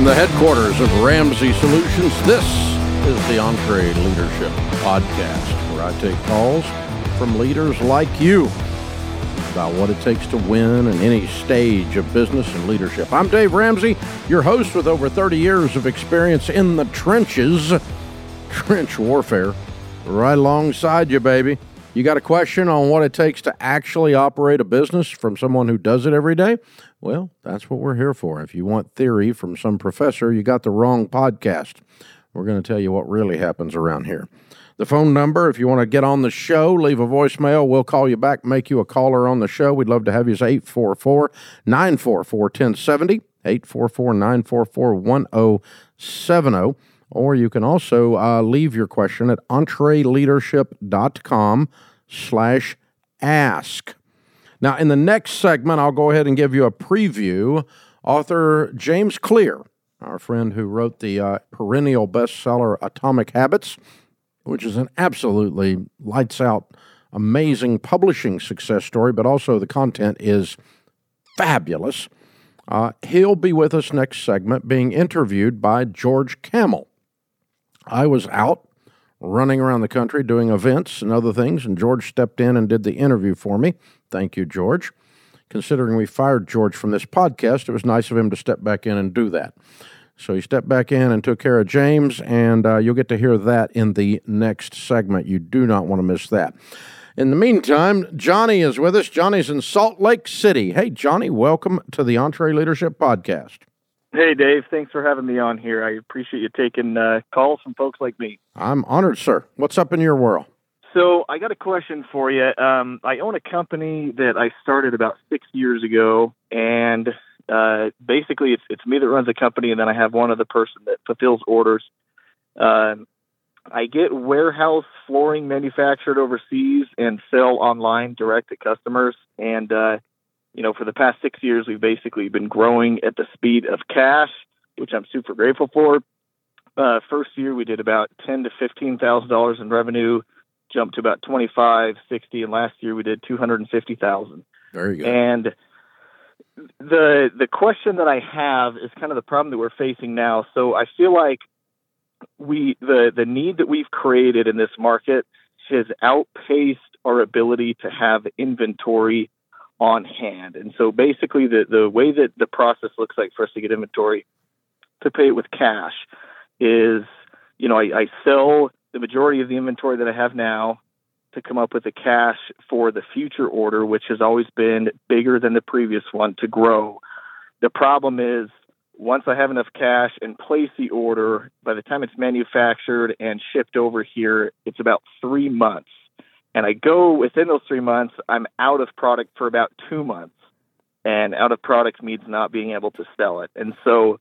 From the headquarters of Ramsey Solutions, this is the EntreLeadership Podcast, where I take calls from leaders like you about what it takes to win in any stage of business and leadership. I'm Dave Ramsey, your host with over 30 years of experience in the trenches, trench warfare, right alongside you, baby. You got a question on what it takes to actually operate a business from someone who does it every day? Well, that's what we're here for. If you want theory from some professor, you got the wrong podcast. We're going to tell you what really happens around here. The phone number, if you want to get on the show, leave a voicemail. We'll call you back, make you a caller on the show. We'd love to have you. It's 844 944 1070, 844 944 1070. Or you can also uh, leave your question at entreleadership.com slash ask. Now, in the next segment, I'll go ahead and give you a preview. Author James Clear, our friend who wrote the uh, perennial bestseller Atomic Habits, which is an absolutely lights out, amazing publishing success story, but also the content is fabulous. Uh, he'll be with us next segment, being interviewed by George Kamel. I was out running around the country doing events and other things, and George stepped in and did the interview for me. Thank you, George. Considering we fired George from this podcast, it was nice of him to step back in and do that. So he stepped back in and took care of James, and uh, you'll get to hear that in the next segment. You do not want to miss that. In the meantime, Johnny is with us. Johnny's in Salt Lake City. Hey, Johnny, welcome to the EntreLeadership Podcast. Hey, Dave. Thanks for having me on here. I appreciate you taking uh, calls from folks like me. I'm honored, sir. What's up in your world? So, I got a question for you. Um, I own a company that I started about six years ago, and uh, basically, it's it's me that runs the company, and then I have one other person that fulfills orders. Um, I get warehouse flooring manufactured overseas and sell online direct to customers, and uh, you know, for the past six years, we've basically been growing at the speed of cash, which I'm super grateful for. Uh, first year, we did about ten to fifteen thousand dollars in revenue, jumped to about twenty five, sixty, and last year we did two hundred and fifty thousand. Very good. And the the question that I have is kind of the problem that we're facing now. So I feel like we the the need that we've created in this market has outpaced our ability to have inventory on hand. And so basically the, the way that the process looks like for us to get inventory to pay it with cash is, you know, I, I sell the majority of the inventory that I have now to come up with the cash for the future order, which has always been bigger than the previous one to grow. The problem is once I have enough cash and place the order, by the time it's manufactured and shipped over here, it's about three months and I go within those three months, I'm out of product for about two months. And out of product means not being able to sell it. And so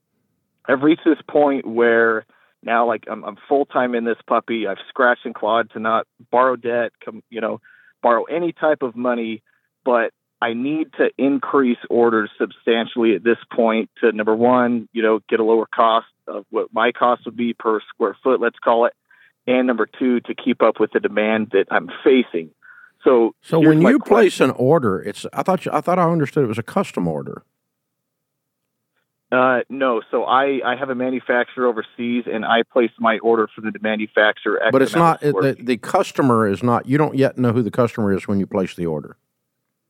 I've reached this point where now, like, I'm, I'm full time in this puppy. I've scratched and clawed to not borrow debt, come, you know, borrow any type of money, but I need to increase orders substantially at this point to number one, you know, get a lower cost of what my cost would be per square foot, let's call it, and number two to keep up with the demand that I'm facing. So, so when you question. place an order, it's I thought you, I thought I understood it was a custom order. Uh, no, so I, I have a manufacturer overseas, and I place my order for the manufacturer. X but it's not the, the customer is not. You don't yet know who the customer is when you place the order.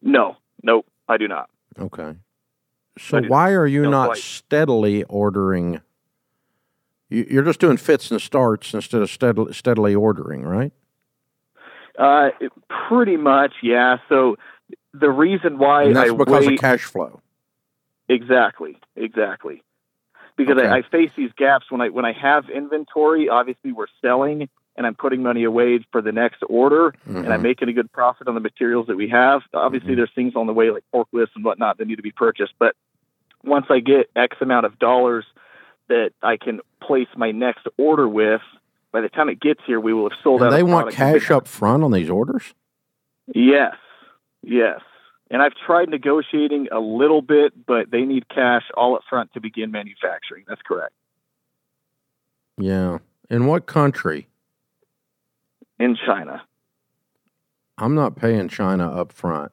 No, no, I do not. Okay. So why are you no, not steadily ordering you're just doing fits and starts instead of steadily, steadily ordering, right? Uh, pretty much, yeah. So the reason why and that's I because wait, of cash flow. Exactly, exactly. Because okay. I, I face these gaps when I when I have inventory. Obviously, we're selling, and I'm putting money away for the next order, mm-hmm. and I'm making a good profit on the materials that we have. Obviously, mm-hmm. there's things on the way like forklifts and whatnot that need to be purchased. But once I get X amount of dollars that I can place my next order with. By the time it gets here, we will have sold and out. They want cash up front on these orders. Yes, yes. And I've tried negotiating a little bit, but they need cash all up front to begin manufacturing. That's correct. Yeah. In what country? In China. I'm not paying China up front.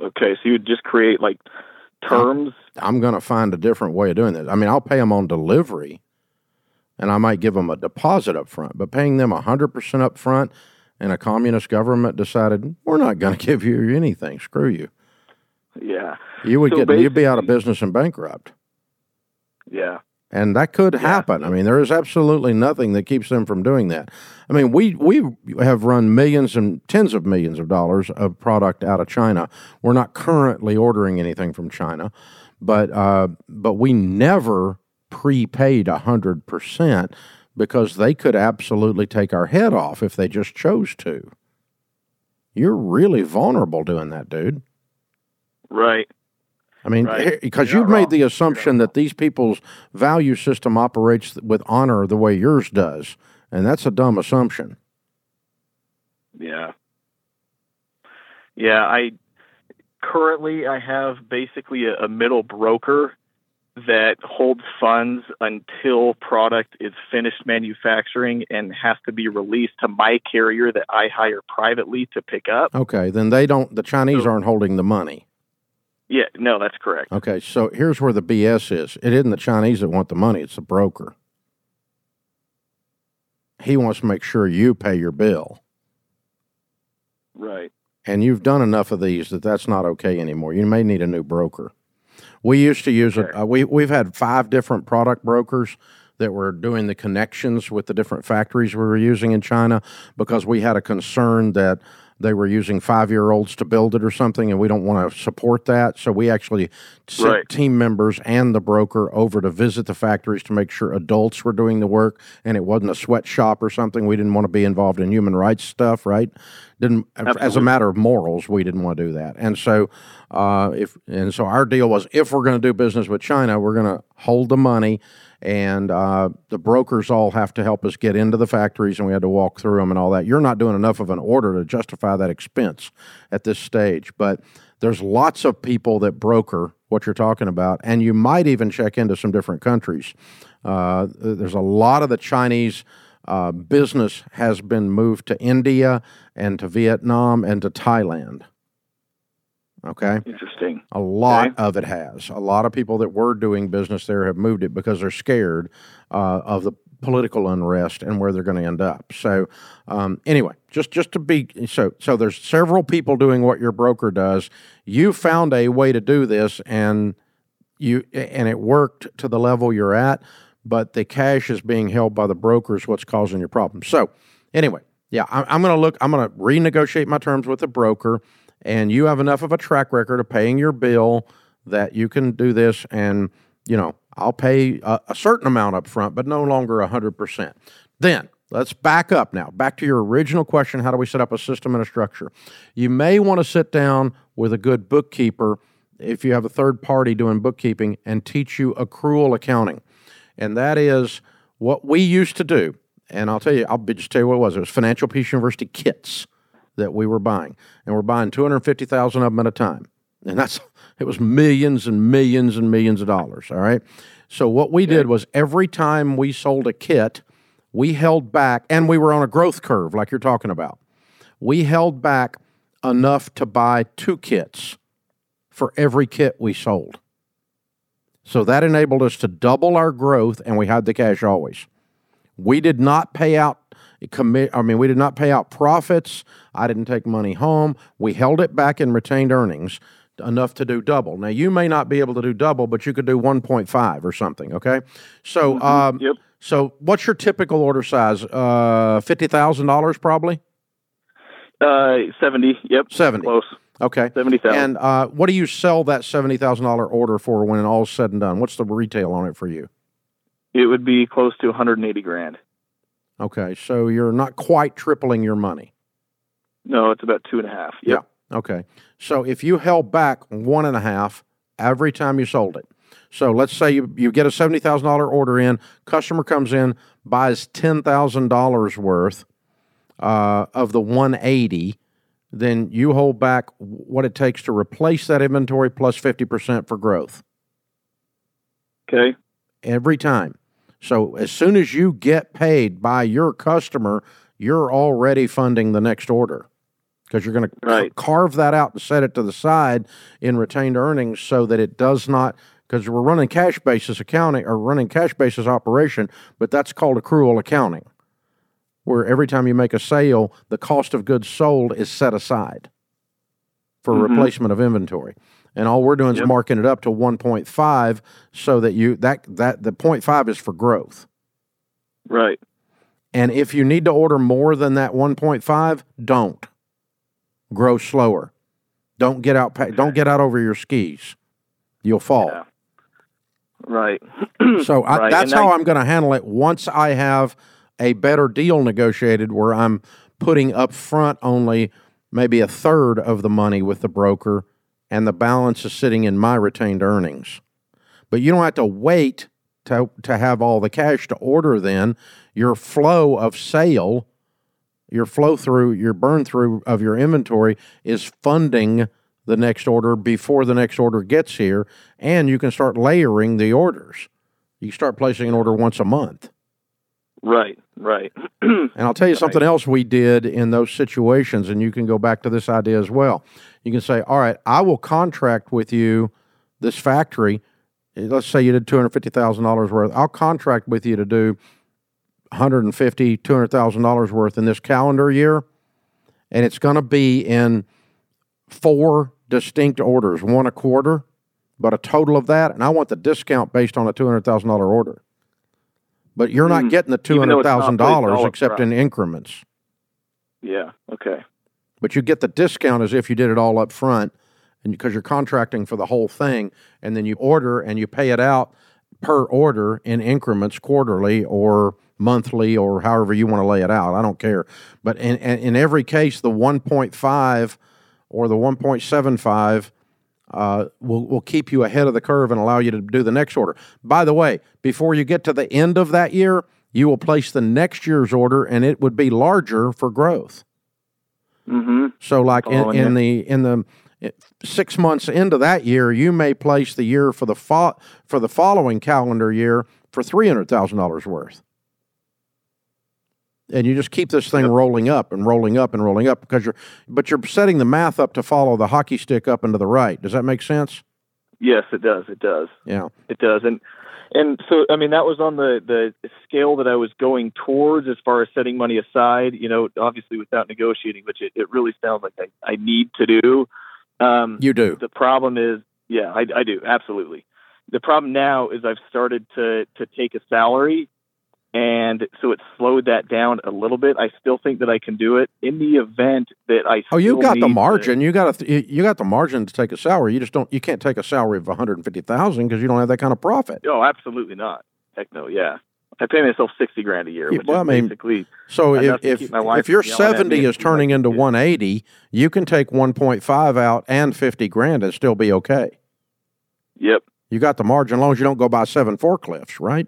Okay, so you would just create like terms. I'm going to find a different way of doing this. I mean, I'll pay them on delivery, and I might give them a deposit up front, but paying them 100% up front and a communist government decided we're not going to give you anything. Screw you. Yeah. You would So get you'd be out of business and bankrupt. Yeah. And that could happen. I mean, there is absolutely nothing that keeps them from doing that. I mean, we we have run millions and tens of millions of dollars of product out of China. We're not currently ordering anything from China, but uh, but we never prepaid hundred percent because they could absolutely take our head off if they just chose to. You're really vulnerable doing that, dude. Right. I mean, Right. because you've made wrong. the assumption that these people's value system operates with honor the way yours does, and that's a dumb assumption. Yeah. Yeah, I currently I have basically a, a middle broker that holds funds until product is finished manufacturing and has to be released to my carrier that I hire privately to pick up. Okay, then they don't. The Chinese aren't holding the money. Yeah, no, that's correct. Okay, so here's where the BS is. It isn't the Chinese that want the money; it's the broker. He wants to make sure you pay your bill, Right. and you've done enough of these that that's not okay anymore. You may need a new broker. We used to use it. Sure. Uh, we we've had five different product brokers that were doing the connections with the different factories we were using in China because we had a concern that they were using five year olds to build it or something, and we don't want to support that. So we actually sent Right. team members and the broker over to visit the factories to make sure adults were doing the work and it wasn't a sweatshop or something. We didn't want to be involved in human rights stuff, right? Didn't as a matter of morals, we didn't want to do that. And so, uh, if and so our deal was if we're going to do business with China, we're going to hold the money, and uh, the brokers all have to help us get into the factories, and we had to walk through them and all that. You're not doing enough of an order to justify that expense at this stage, but there's lots of people that broker what you're talking about, and you might even check into some different countries. Uh, there's a lot of the Chinese uh, business has been moved to India and to Vietnam and to Thailand. Okay. Interesting. A lot Okay. of it has. A lot of people that were doing business there have moved it because they're scared uh, of the political unrest and where they're going to end up. So, um, anyway, just just to be so so, there's several people doing what your broker does. You found a way to do this, and you and it worked to the level you're at. But the cash is being held by the broker is What's causing your problem? So, anyway, yeah, I, I'm going to look. I'm going to renegotiate my terms with the broker and you have enough of a track record of paying your bill that you can do this and you know i'll pay a, a certain amount up front but no longer 100% then let's back up now back to your original question how do we set up a system and a structure you may want to sit down with a good bookkeeper if you have a third party doing bookkeeping and teach you accrual accounting and that is what we used to do and i'll tell you i'll just tell you what it was it was financial peace university kits that we were buying, and we're buying two hundred fifty thousand of them at a time, and that's it was millions and millions and millions of dollars. All right, so what we did was every time we sold a kit, we held back, and we were on a growth curve like you're talking about. We held back enough to buy two kits for every kit we sold. So that enabled us to double our growth, and we had the cash always. We did not pay out commit. I mean, we did not pay out profits. I didn't take money home. We held it back in retained earnings enough to do double. Now you may not be able to do double, but you could do 1.5 or something. Okay, so um, Yep. so what's your typical order size? Uh, fifty thousand dollars, probably Uh, seventy. Yep. seventy. Close. Okay, Seventy thousand. and uh, what do you sell that seventy thousand dollar order for when all's said and done? What's the retail on it for you? It would be close to 180 grand. Okay, so you're not quite tripling your money. No, it's about two and a half. Yep. Okay. So if you held back one and a half every time you sold it, so let's say you, you get a $70,000 order in, customer comes in, buys $10,000 worth uh, of the 180, then you hold back what it takes to replace that inventory plus 50% for growth Okay. every time. So as soon as you get paid by your customer, you're already funding the next order because you're going to carve that out and set it to the side in retained earnings so that it does not because we're running cash basis accounting or running cash basis operation, but that's called accrual accounting, where every time you make a sale, the cost of goods sold is set aside for Mhm. replacement of inventory. And all we're doing is marking it up to 1.5 so that you that that the 0.5 is for growth. Right. And if you need to order more than that 1.5, don't. Grow slower. Don't get out don't get out over your skis. You'll fall. Yeah. Right. So I, Right, that's and how I- I'm going to handle it once I have a better deal negotiated where I'm putting up front only maybe a third of the money with the broker and the balance is sitting in my retained earnings. But you don't have to wait to to have all the cash to order then. Your flow of sale, your flow through, your burn through of your inventory is funding the next order before the next order gets here and you can start layering the orders. You start placing an order once a month. Right. Right. And I'll tell you something else we did in those situations, and you can go back to this idea as well. You can say, All right, I will contract with you this factory. Let's say you did $250,000 worth. I'll contract with you to do $150,000, $200,000 worth in this calendar year. And it's going to be in four distinct orders, one a quarter, but a total of that. And I want the discount based on a $200,000 order. But you're not Mm. getting the two hundred thousand dollars except front. in increments. yeah. Okay. But you get the discount as if you did it all up front, and because you're contracting for the whole thing, and then you order and you pay it out per order in increments, quarterly or monthly or however you want to lay it out. I don't care. But in in, in every case, the 1.5 or the 1.75 uh, will will keep you ahead of the curve and allow you to do the next order. By the way, before you get to the end of that year, you will place the next year's order, and it would be larger for growth. Mm-hmm. So, like in, in the in the eh, six months into that year, you may place the year for the fo- for the following calendar year for three hundred thousand dollars worth, and you just keep this thing Yep. rolling up and rolling up and rolling up because you're but you're setting the math up to follow the hockey stick up and to the right. Does that make sense? Yes, it does. It does. Yeah. It does. And and so I mean that was on the the scale that I was going towards as far as setting money aside. You know, obviously without negotiating, which it, it really sounds like I, I need to do. Um, You do. the problem is, yeah, I, I do absolutely. The problem now is I've started to to take a salary, and so it slowed that down a little bit. I still think that I can do it in the event that I. Oh, you got the need to- margin. You got a th- you got the margin to take a salary. You just don't. You can't take a salary of one hundred and fifty thousand because you don't have that kind of profit. Oh, absolutely not. Heck no. Yeah, I pay myself sixty grand a year, Yeah, well, I mean, basically So if if, if your from yelling at me seventy is turning into one eighty, you can take one point five out and fifty grand and still be okay. yep. You got the margin as long as you don't go buy seven forklifts, right?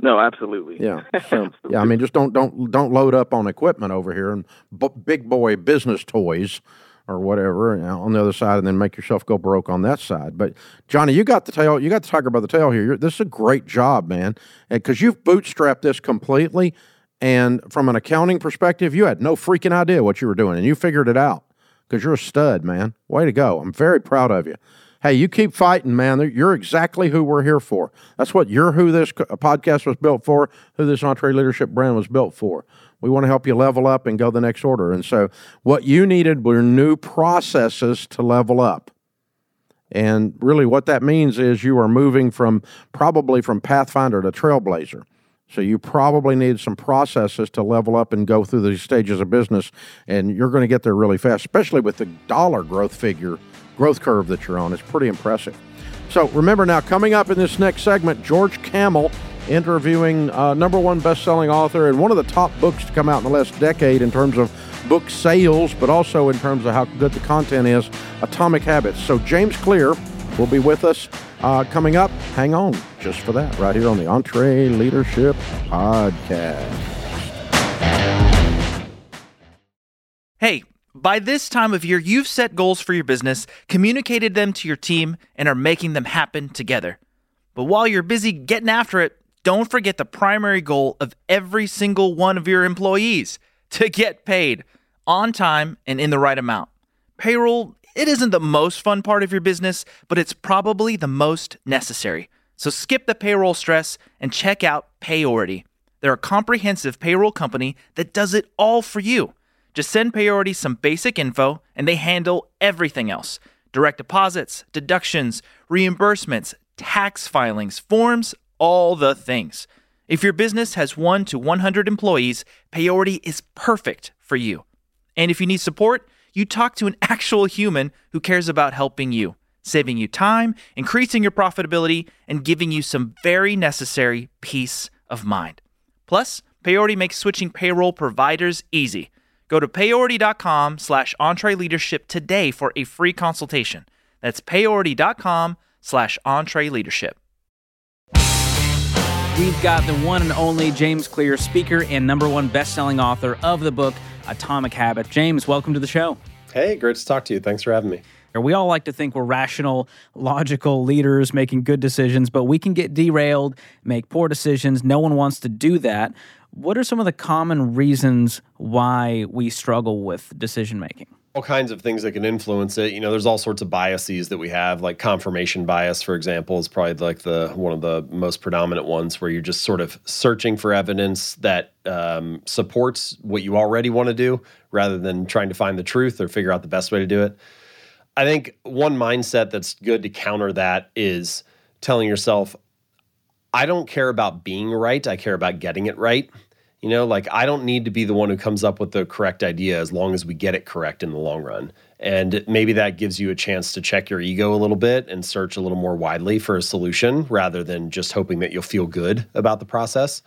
No, absolutely. Yeah. So, yeah. I mean, just don't don't don't load up on equipment over here and b- big boy business toys or whatever you know, on the other side, and then make yourself go broke on that side. But Johnny, you got the tail. You got the tiger by the tail here. You're, this is a great job, man, because you've bootstrapped this completely. And from an accounting perspective, you had no freaking idea what you were doing, and you figured it out because you're a stud, man. Way to go! I'm very proud of you. Hey, you keep fighting, man. You're exactly who we're here for. That's what you're who this podcast was built for, who this EntreLeadership brand was built for. We want to help you level up and go the next order. And so, what you needed were new processes to level up. And really, what that means is you are moving from probably from Pathfinder to Trailblazer. So you probably need some processes to level up and go through these stages of business, and you're going to get there really fast, especially with the dollar growth figure, growth curve that you're on. It's pretty impressive. So remember now, coming up in this next segment, George Kamel interviewing uh, number one best-selling author and one of the top books to come out in the last decade in terms of book sales, but also in terms of how good the content is, Atomic Habits. So James Clear will be with us uh, coming up. Hang on just for that, right here on the EntreLeadership Podcast. Hey, by this time of year, you've set goals for your business, communicated them to your team, and are making them happen together. But while you're busy getting after it, don't forget the primary goal of every single one of your employees to get paid. on time and in the right amount. Payroll, it isn't the most fun part of your business, but it's probably the most necessary. So skip the payroll stress and check out Payority. They're a comprehensive payroll company that does it all for you. Just send Payority some basic info and they handle everything else direct deposits, deductions, reimbursements, tax filings, forms, all the things. If your business has 1 to 100 employees, Payority is perfect for you. And if you need support, you talk to an actual human who cares about helping you, saving you time, increasing your profitability, and giving you some very necessary peace of mind. Plus, Payority makes switching payroll providers easy. Go to payority.com slash entreleadership today for a free consultation. That's payority.com slash entreleadership. We've got the one and only James Clear, speaker and number one best-selling author of the book Atomic Habit. James, welcome to the show. Hey, great to talk to you. Thanks for having me. We all like to think we're rational, logical leaders making good decisions, but we can get derailed, make poor decisions. No one wants to do that. What are some of the common reasons why we struggle with decision making? All kinds of things that can influence it. You know, there's all sorts of biases that we have, like confirmation bias, for example, is probably like the one of the most predominant ones, where you're just sort of searching for evidence that um, supports what you already want to do, rather than trying to find the truth or figure out the best way to do it. I think one mindset that's good to counter that is telling yourself, I don't care about being right. I care about getting it right. You know, like I don't need to be the one who comes up with the correct idea as long as we get it correct in the long run. And maybe that gives you a chance to check your ego a little bit and search a little more widely for a solution rather than just hoping that you'll feel good about the process.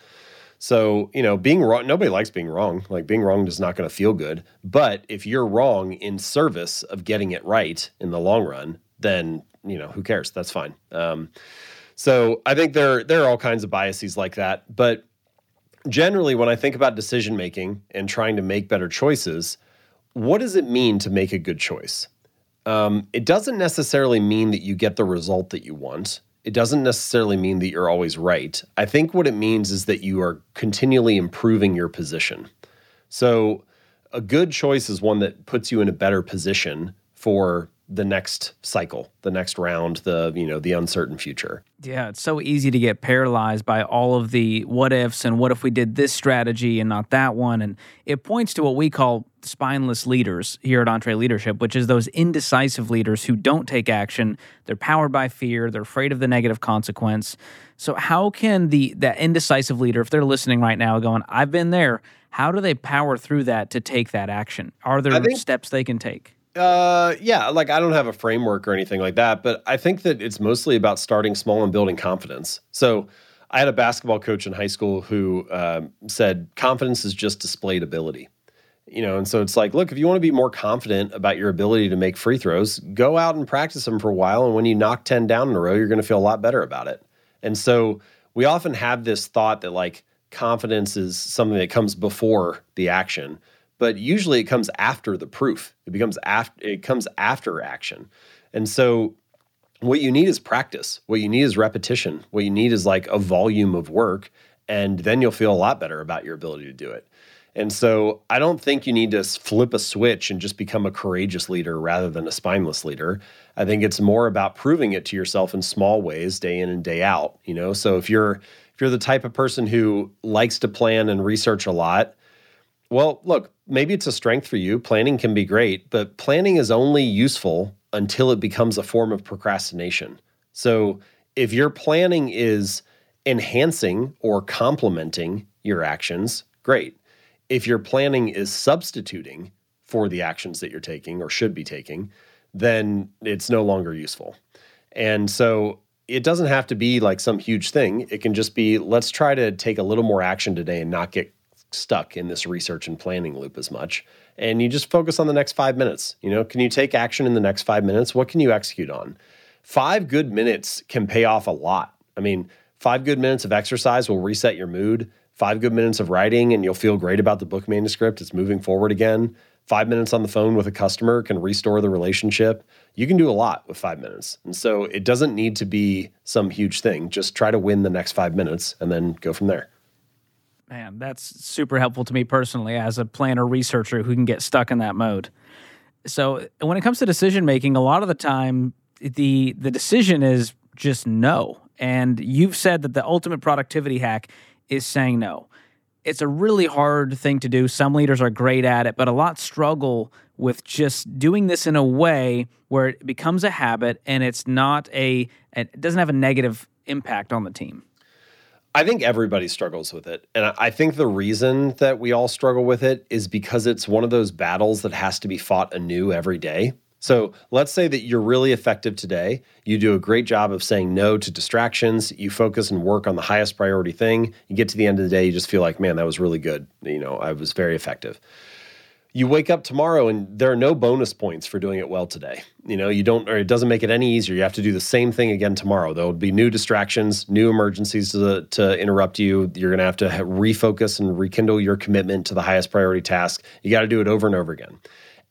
So, you know, being wrong, nobody likes being wrong. Like being wrong is not going to feel good. But if you're wrong in service of getting it right in the long run, then, you know, who cares? That's fine. Um, so I think there, there are all kinds of biases like that. But generally, when I think about decision making and trying to make better choices, what does it mean to make a good choice? Um, it doesn't necessarily mean that you get the result that you want it doesn't necessarily mean that you're always right. I think what it means is that you are continually improving your position. So, a good choice is one that puts you in a better position for the next cycle, the next round, the you know the uncertain future. Yeah, it's so easy to get paralyzed by all of the what ifs and what if we did this strategy and not that one, and it points to what we call spineless leaders here at EntreLeadership, which is those indecisive leaders who don't take action. They're powered by fear. They're afraid of the negative consequence. So how can the that indecisive leader, if they're listening right now, going, "I've been there," how do they power through that to take that action? Are there think- steps they can take? Uh, yeah, like I don't have a framework or anything like that, but I think that it's mostly about starting small and building confidence. So I had a basketball coach in high school who um, said confidence is just displayed ability. You know, and so it's like, look, if you want to be more confident about your ability to make free throws, go out and practice them for a while. And when you knock 10 down in a row, you're going to feel a lot better about it. And so we often have this thought that like confidence is something that comes before the action but usually it comes after the proof. It becomes after it comes after action. And so what you need is practice. What you need is repetition. What you need is like a volume of work and then you'll feel a lot better about your ability to do it. And so I don't think you need to flip a switch and just become a courageous leader rather than a spineless leader. I think it's more about proving it to yourself in small ways day in and day out, you know? So if you're if you're the type of person who likes to plan and research a lot, well, look, maybe it's a strength for you. Planning can be great, but planning is only useful until it becomes a form of procrastination. So if your planning is enhancing or complementing your actions, great. If your planning is substituting for the actions that you're taking or should be taking, then it's no longer useful. And so it doesn't have to be like some huge thing. It can just be let's try to take a little more action today and not get stuck in this research and planning loop as much. And you just focus on the next 5 minutes. You know can you take action in the next 5 minutes? What can you execute on? 5 good minutes can pay off a lot. I mean 5 good minutes of exercise will reset your mood. 5 good minutes of writing and you'll feel great about the book manuscript. It's moving forward again. 5 minutes on the phone with a customer can restore the relationship. You can do a lot with 5 minutes. And so it doesn't need to be some huge thing. Just try to win the next 5 minutes and then go from there Man, that's super helpful to me personally as a planner researcher who can get stuck in that mode. So when it comes to decision making, a lot of the time the the decision is just no. And you've said that the ultimate productivity hack is saying no. It's a really hard thing to do. Some leaders are great at it, but a lot struggle with just doing this in a way where it becomes a habit and it's not a it doesn't have a negative impact on the team. I think everybody struggles with it. And I think the reason that we all struggle with it is because it's one of those battles that has to be fought anew every day. So let's say that you're really effective today. You do a great job of saying no to distractions. You focus and work on the highest priority thing. You get to the end of the day, you just feel like, man, that was really good. You know, I was very effective. You wake up tomorrow and there are no bonus points for doing it well today. You know, you don't, or it doesn't make it any easier. You have to do the same thing again tomorrow. There will be new distractions, new emergencies to, to interrupt you. You're going to have to refocus and rekindle your commitment to the highest priority task. You got to do it over and over again.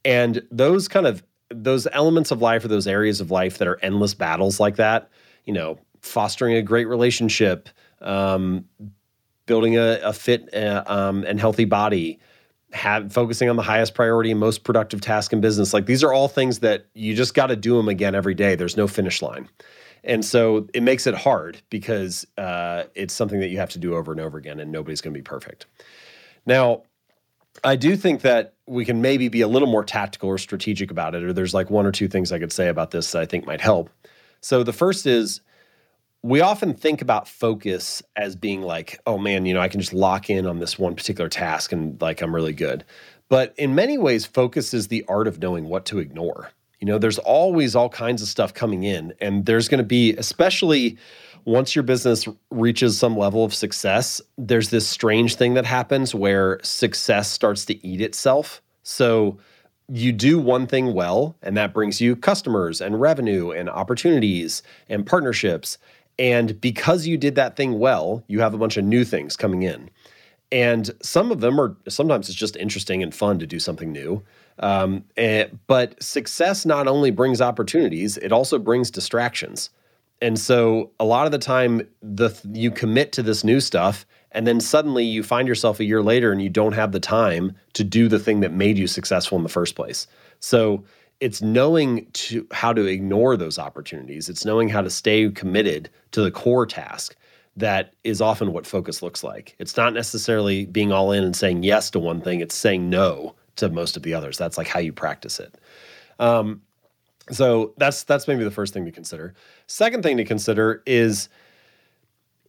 And those kind of those elements of life or those areas of life that are endless battles like that, you know, fostering a great relationship, um, building a, a fit uh, um, and healthy body, have focusing on the highest priority and most productive task in business. Like these are all things that you just got to do them again every day. There's no finish line. And so it makes it hard because uh, it's something that you have to do over and over again, and nobody's going to be perfect. Now, I do think that we can maybe be a little more tactical or strategic about it, or there's like one or two things I could say about this that I think might help. So the first is we often think about focus as being like, oh man, you know, I can just lock in on this one particular task and like I'm really good. But in many ways, focus is the art of knowing what to ignore. You know, there's always all kinds of stuff coming in, and there's going to be, especially once your business reaches some level of success, there's this strange thing that happens where success starts to eat itself. So you do one thing well, and that brings you customers and revenue and opportunities and partnerships. And because you did that thing well, you have a bunch of new things coming in. And some of them are sometimes it's just interesting and fun to do something new. Um, and, eh, but success not only brings opportunities, it also brings distractions. And so a lot of the time the you commit to this new stuff and then suddenly you find yourself a year later and you don't have the time to do the thing that made you successful in the first place. So it's knowing to how to ignore those opportunities. It's knowing how to stay committed to the core task that is often what focus looks like. It's not necessarily being all in and saying yes to one thing, it's saying no to most of the others. That's like how you practice it. Um, so that's that's maybe the first thing to consider. Second thing to consider is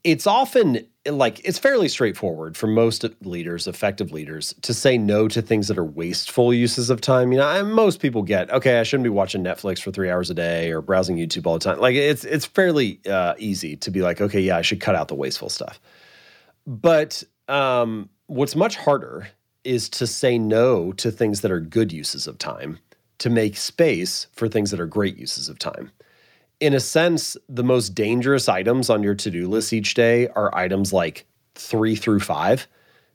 it's often like it's fairly straightforward for most leaders, effective leaders, to say no to things that are wasteful uses of time. You know, most people get okay. I shouldn't be watching Netflix for three hours a day or browsing YouTube all the time. Like it's it's fairly uh, easy to be like, okay, yeah, I should cut out the wasteful stuff. But um, what's much harder is to say no to things that are good uses of time to make space for things that are great uses of time. In a sense, the most dangerous items on your to do list each day are items like three through five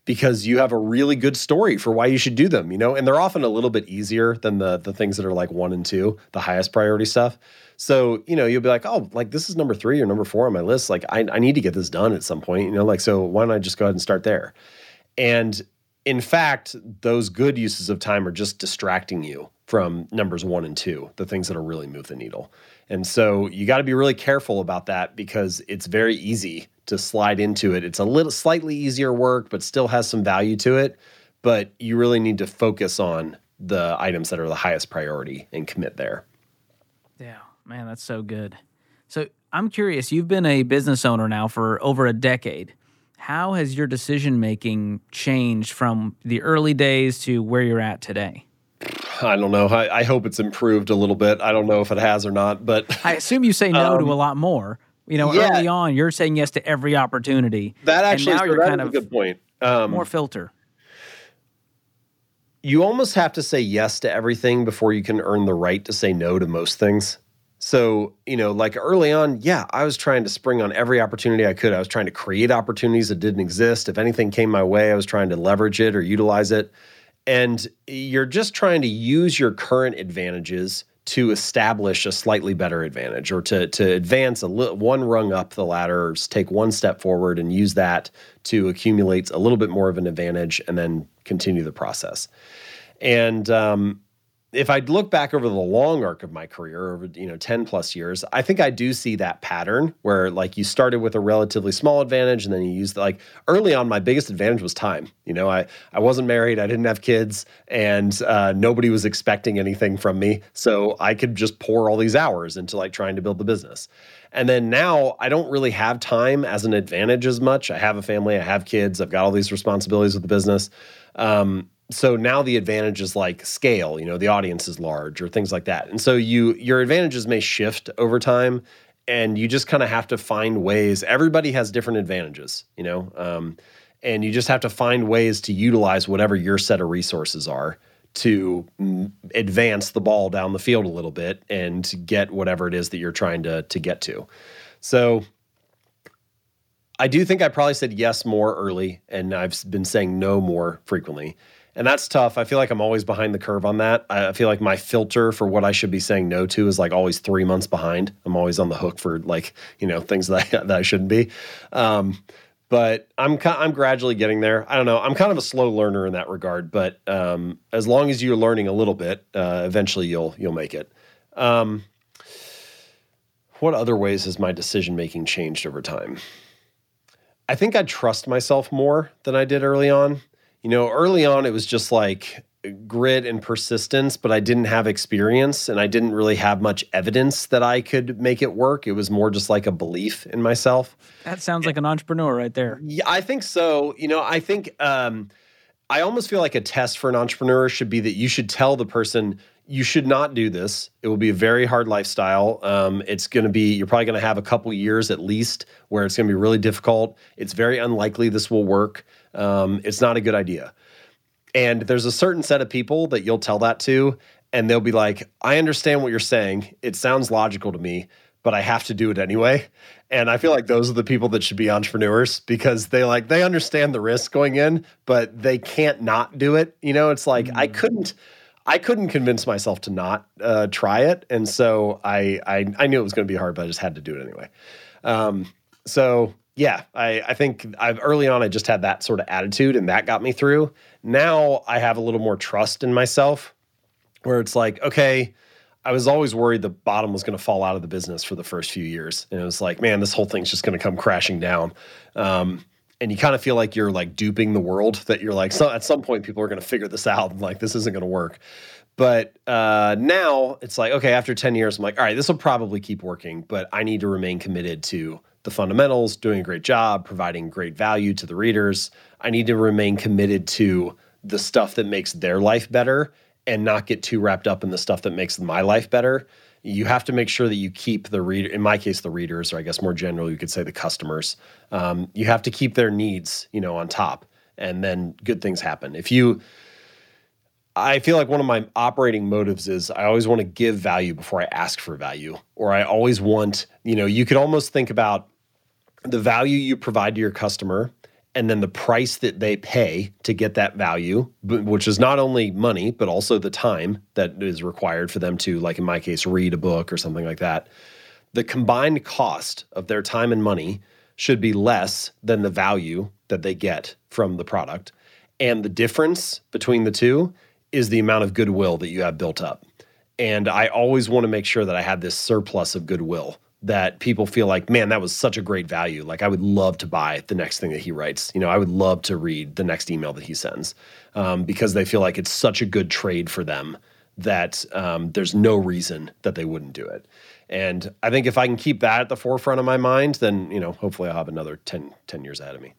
because you have a really good story for why you should do them, you know, and they're often a little bit easier than the the things that are like one and two, the highest priority stuff. So, you know, you'll be like, oh, like this is number three or number four on my list. Like I, I need to get this done at some point, you know, like so why don't I just go ahead and start there? And in fact, those good uses of time are just distracting you from numbers one and two, the things that'll really move the needle. And so you got to be really careful about that because it's very easy to slide into it. It's a little slightly easier work, but still has some value to it. But you really need to focus on the items that are the highest priority and commit there. Yeah, man, that's so good. So I'm curious, you've been a business owner now for over a decade. How has your decision making changed from the early days to where you're at today? I don't know. I, I, hope it's improved a little bit. I don't know if it has or not, but I assume you say no um, to a lot more. You know, yeah, early on, you're saying yes to every opportunity. That actually, and now so you're kind of a good point. Um, more filter. You almost have to say yes to everything before you can earn the right to say no to most things. So, you know, like early on, yeah, I was trying to spring on every opportunity I could. I was trying to create opportunities that didn't exist. If anything came my way, I was trying to leverage it or utilize it and you're just trying to use your current advantages to establish a slightly better advantage or to to advance a li- one rung up the ladder take one step forward and use that to accumulate a little bit more of an advantage and then continue the process. And um, if I look back over the long arc of my career, over you know ten plus years, I think I do see that pattern where like you started with a relatively small advantage, and then you used like early on. My biggest advantage was time. You know, I I wasn't married, I didn't have kids, and uh, nobody was expecting anything from me, so I could just pour all these hours into like trying to build the business. And then now I don't really have time as an advantage as much. I have a family, I have kids, I've got all these responsibilities with the business. Um, so now the advantage is like scale you know the audience is large or things like that. And so you your advantages may shift over time and you just kind of have to find ways. Everybody has different advantages you know um, and you just have to find ways to utilize whatever your set of resources are to advance the ball down the field a little bit and get whatever it is that you're trying to to get to. So I do think I probably said yes more early, and I've been saying no more frequently and that's tough. I feel like I'm always behind the curve on that. I feel like my filter for what I should be saying no to is like always three months behind. I'm always on the hook for like you know things that I, that I shouldn't be. Um, but I'm I'm gradually getting there. I don't know. I'm kind of a slow learner in that regard. But um, as long as you're learning a little bit, uh, eventually you'll you'll make it. Um, what other ways has my decision making changed over time? I think I trust myself more than I did early on you know, early on, it was just like grit and persistence, but I didn't have experience and I didn't really have much evidence that I could make it work. It was more just like a belief in myself. That sounds like an entrepreneur right there. Yeah, I think so. You know, I think um, I almost feel like a test for an entrepreneur should be that you should tell the person you should not do this. It will be a very hard lifestyle. Um, it's going to be, you're probably going to have a couple years at least where it's going to be really difficult. It's very unlikely this will work. Um, it's not a good idea. And there's a certain set of people that you'll tell that to, and they'll be like, I understand what you're saying. It sounds logical to me, but I have to do it anyway. And I feel like those are the people that should be entrepreneurs because they like they understand the risk going in, but they can't not do it. You know, it's like mm. I couldn't I couldn't convince myself to not uh, try it, and so I, I, I knew it was going to be hard, but I just had to do it anyway. Um, so yeah, I, I think I've early on I just had that sort of attitude, and that got me through. Now I have a little more trust in myself, where it's like, okay, I was always worried the bottom was going to fall out of the business for the first few years, and it was like, man, this whole thing's just going to come crashing down. Um, and you kind of feel like you're like duping the world that you're like so at some point people are going to figure this out and like this isn't going to work but uh, now it's like okay after 10 years i'm like all right this will probably keep working but i need to remain committed to the fundamentals doing a great job providing great value to the readers. I need to remain committed to the stuff that makes their life better and not get too wrapped up in the stuff that makes my life better. You have to make sure that you keep the reader in my case the readers or i guess more generally you could say the customers. Um, you have to keep their needs you know on top and then good things happen. If you i feel like one of my operating motives is i always want to give value before i ask for value or i always want you know you could almost think about the value you provide to your customer and then the price that they pay to get that value, which is not only money, but also the time that is required for them to, like in my case, read a book or something like that. The combined cost of their time and money should be less than the value that they get from the product. And the difference between the two is the amount of goodwill that you have built up. And I always want to make sure that I have this surplus of goodwill that people feel like, man, that was such a great value. Like I would love to buy the next thing that he writes. You know, I would love to read the next email that he sends um, because they feel like it's such a good trade for them that um, there's no reason that they wouldn't do it. And I think if I can keep that at the forefront of my mind, then, you know, hopefully I'll have another 10, 10 years ahead of me.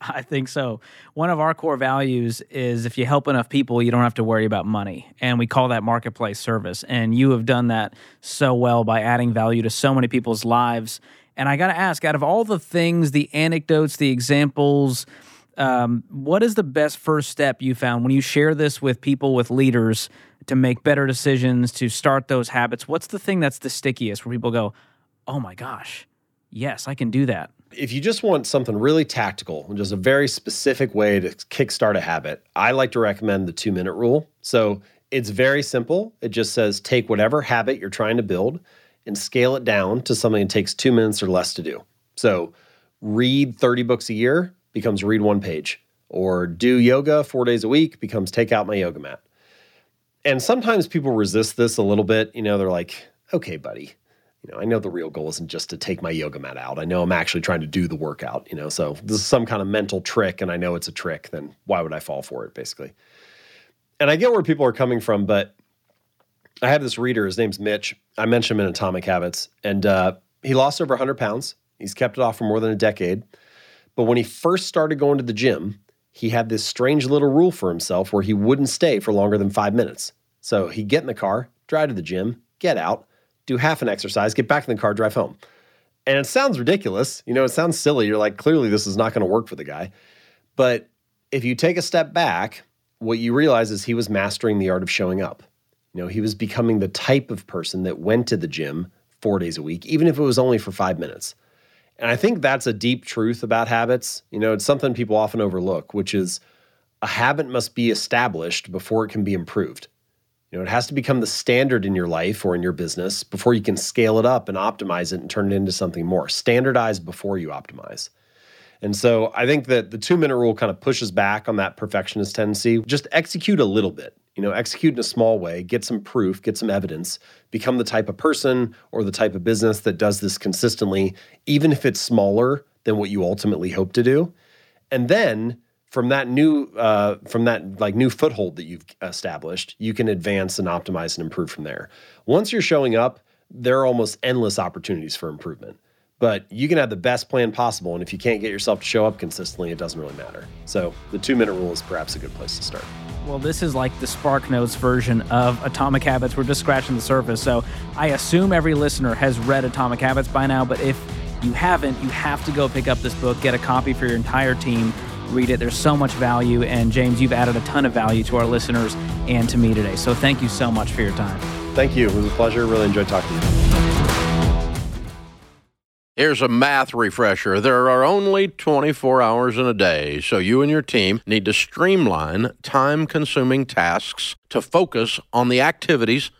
I think so. One of our core values is if you help enough people, you don't have to worry about money. And we call that marketplace service. And you have done that so well by adding value to so many people's lives. And I got to ask out of all the things, the anecdotes, the examples, um, what is the best first step you found when you share this with people, with leaders to make better decisions, to start those habits? What's the thing that's the stickiest where people go, oh my gosh, yes, I can do that? If you just want something really tactical, just a very specific way to kickstart a habit, I like to recommend the two minute rule. So It's very simple. It just says take whatever habit you're trying to build and scale it down to something that takes two minutes or less to do. So, read 30 books a year becomes read one page, or do yoga four days a week becomes take out my yoga mat. And sometimes people resist this a little bit. You know, they're like, okay, buddy, you know, I know the real goal isn't just to take my yoga mat out. I know I'm actually trying to do the workout, you know, so this is some kind of mental trick and I know it's a trick, then why would I fall for it, basically? And I get where people are coming from, but I have this reader, his name's Mitch. I mentioned him in Atomic Habits, and uh, he lost over 100 pounds. He's kept it off for more than a decade. But when he first started going to the gym, he had this strange little rule for himself where he wouldn't stay for longer than five minutes. So he'd get in the car, drive to the gym, get out, do half an exercise, get back in the car, drive home. And it sounds ridiculous. You know, it sounds silly. You're like, clearly this is not going to work for the guy. But if you take a step back, what you realize is he was mastering the art of showing up. You know, he was becoming the type of person that went to the gym four days a week, even if it was only for five minutes. And I think that's a deep truth about habits. You know, it's something people often overlook, which is a habit must be established before it can be improved. You know, it has to become the standard in your life or in your business before you can scale it up and optimize it and turn it into something more. Standardize before you optimize. And so I think that the two minute rule kind of pushes back on that perfectionist tendency. Just execute a little bit, you know, execute in a small way, get some proof, get some evidence, become the type of person or the type of business that does this consistently, even if it's smaller than what you ultimately hope to do. And then from that new uh, from that like new foothold that you've established, you can advance and optimize and improve from there. Once you're showing up, there are almost endless opportunities for improvement. But you can have the best plan possible, and if you can't get yourself to show up consistently, it doesn't really matter. So the two minute rule is perhaps a good place to start. Well, this is like the Spark Notes version of Atomic Habits. We're just scratching the surface. So I assume every listener has read Atomic Habits by now, but if you haven't, you have to go pick up this book, get a copy for your entire team, read it. There's so much value. And James, you've added a ton of value to our listeners and to me today. So thank you so much for your time. Thank you. It was a pleasure. Really enjoyed talking to you. Here's a math refresher. There are only 24 hours in a day, so you and your team need to streamline time consuming tasks to focus on the activities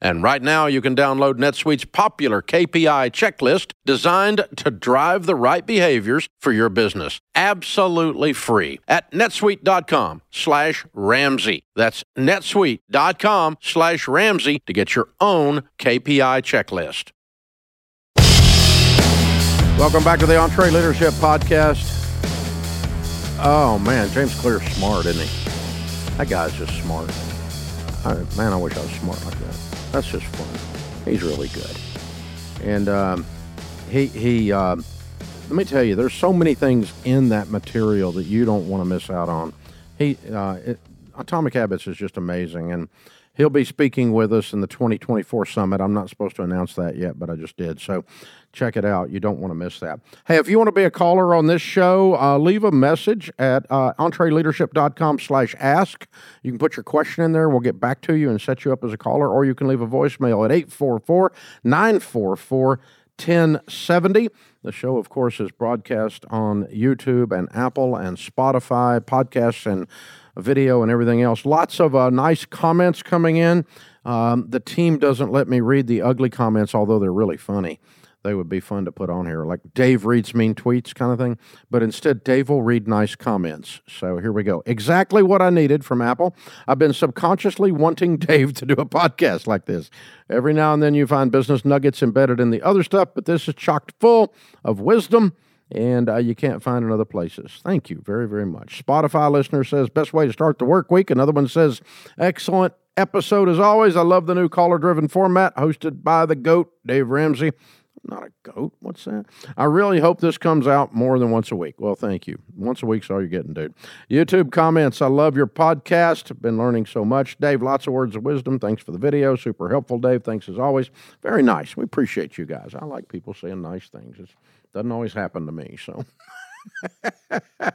And right now, you can download NetSuite's popular KPI checklist designed to drive the right behaviors for your business. Absolutely free at netsuite.com slash Ramsey. That's netsuite.com slash Ramsey to get your own KPI checklist. Welcome back to the EntreLeadership Podcast. Oh, man, James Clear's smart, isn't he? That guy's just smart. I, man, I wish I was smart like that. That's just fun. He's really good. And um, he, he um, let me tell you, there's so many things in that material that you don't want to miss out on. He, uh, it, Atomic Habits is just amazing. And he'll be speaking with us in the 2024 summit. I'm not supposed to announce that yet, but I just did. So check it out. You don't want to miss that. Hey, if you want to be a caller on this show, uh, leave a message at uh, entreleadership.com slash ask. You can put your question in there. We'll get back to you and set you up as a caller, or you can leave a voicemail at 844 944 1070. The show, of course, is broadcast on YouTube and Apple and Spotify, podcasts and video and everything else. Lots of uh, nice comments coming in. Um, the team doesn't let me read the ugly comments, although they're really funny. They would be fun to put on here, like Dave reads mean tweets kind of thing. But instead, Dave will read nice comments. So here we go. Exactly what I needed from Apple. I've been subconsciously wanting Dave to do a podcast like this. Every now and then you find business nuggets embedded in the other stuff, but this is chocked full of wisdom and uh, you can't find in other places. Thank you very, very much. Spotify listener says, best way to start the work week. Another one says, excellent episode as always. I love the new caller driven format hosted by the GOAT, Dave Ramsey. Not a goat. What's that? I really hope this comes out more than once a week. Well, thank you. Once a week's all you're getting, dude. YouTube comments. I love your podcast. Been learning so much. Dave, lots of words of wisdom. Thanks for the video. Super helpful, Dave. Thanks as always. Very nice. We appreciate you guys. I like people saying nice things. It doesn't always happen to me, so.